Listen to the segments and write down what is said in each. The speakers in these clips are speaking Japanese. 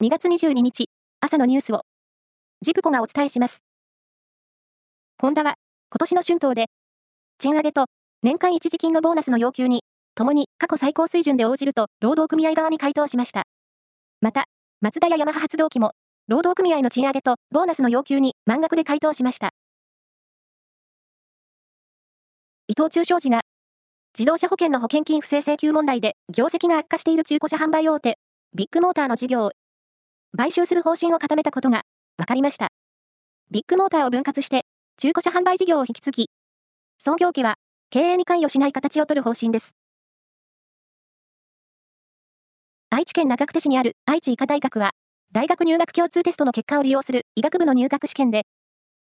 2月22日、朝のニュースを、ジプコがお伝えします。ホンダは、今年の春闘で、賃上げと年間一時金のボーナスの要求に、ともに過去最高水準で応じると労働組合側に回答しました。また、マツダやヤマハ発動機も、労働組合の賃上げとボーナスの要求に満額で回答しました。伊藤忠商事が、自動車保険の保険金不正請求問題で業績が悪化している中古車販売大手、ビッグモーターの事業を買収する方針を固めたことが分かりました。ビッグモーターを分割して中古車販売事業を引き継ぎ、創業家は経営に関与しない形を取る方針です。愛知県長久手市にある愛知医科大学は、大学入学共通テストの結果を利用する医学部の入学試験で、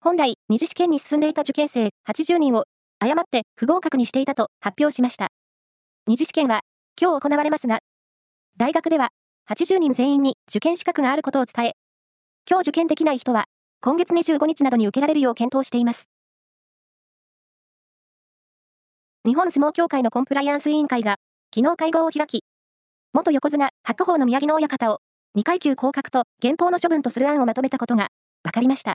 本来二次試験に進んでいた受験生80人を誤って不合格にしていたと発表しました。二次試験は今日行われますが、大学では80人全員に受験資格があることを伝え、今日受験できない人は、今月25日などに受けられるよう検討しています。日本相撲協会のコンプライアンス委員会が、昨日会合を開き、元横綱白鵬の宮城野親方を、2階級降格と減俸の処分とする案をまとめたことが、分かりました。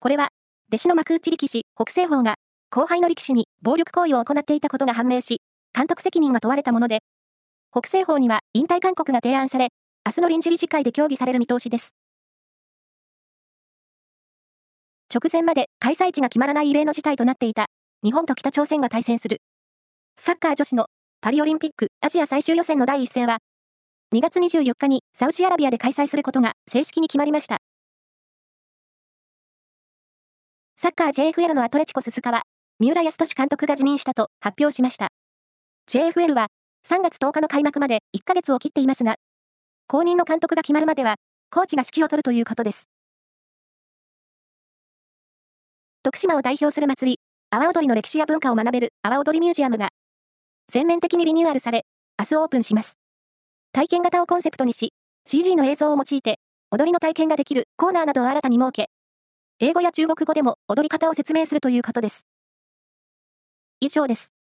これは、弟子の幕内力士、北西鵬が、後輩の力士に暴力行為を行っていたことが判明し、監督責任が問われたもので、北西方には引退勧告が提案され、明日の臨時理事会で協議される見通しです。直前まで開催地が決まらない異例の事態となっていた日本と北朝鮮が対戦するサッカー女子のパリオリンピックアジア最終予選の第一戦は2月24日にサウジアラビアで開催することが正式に決まりました。サッカー JFL のアトレチコススカは三浦康俊監督が辞任したと発表しました。JFL は3月10日の開幕まで1ヶ月を切っていますが、後任の監督が決まるまでは、コーチが指揮を執るということです。徳島を代表する祭り、阿波踊りの歴史や文化を学べる阿波踊りミュージアムが、全面的にリニューアルされ、明日オープンします。体験型をコンセプトにし、CG の映像を用いて、踊りの体験ができるコーナーなどを新たに設け、英語や中国語でも踊り方を説明するということです。以上です。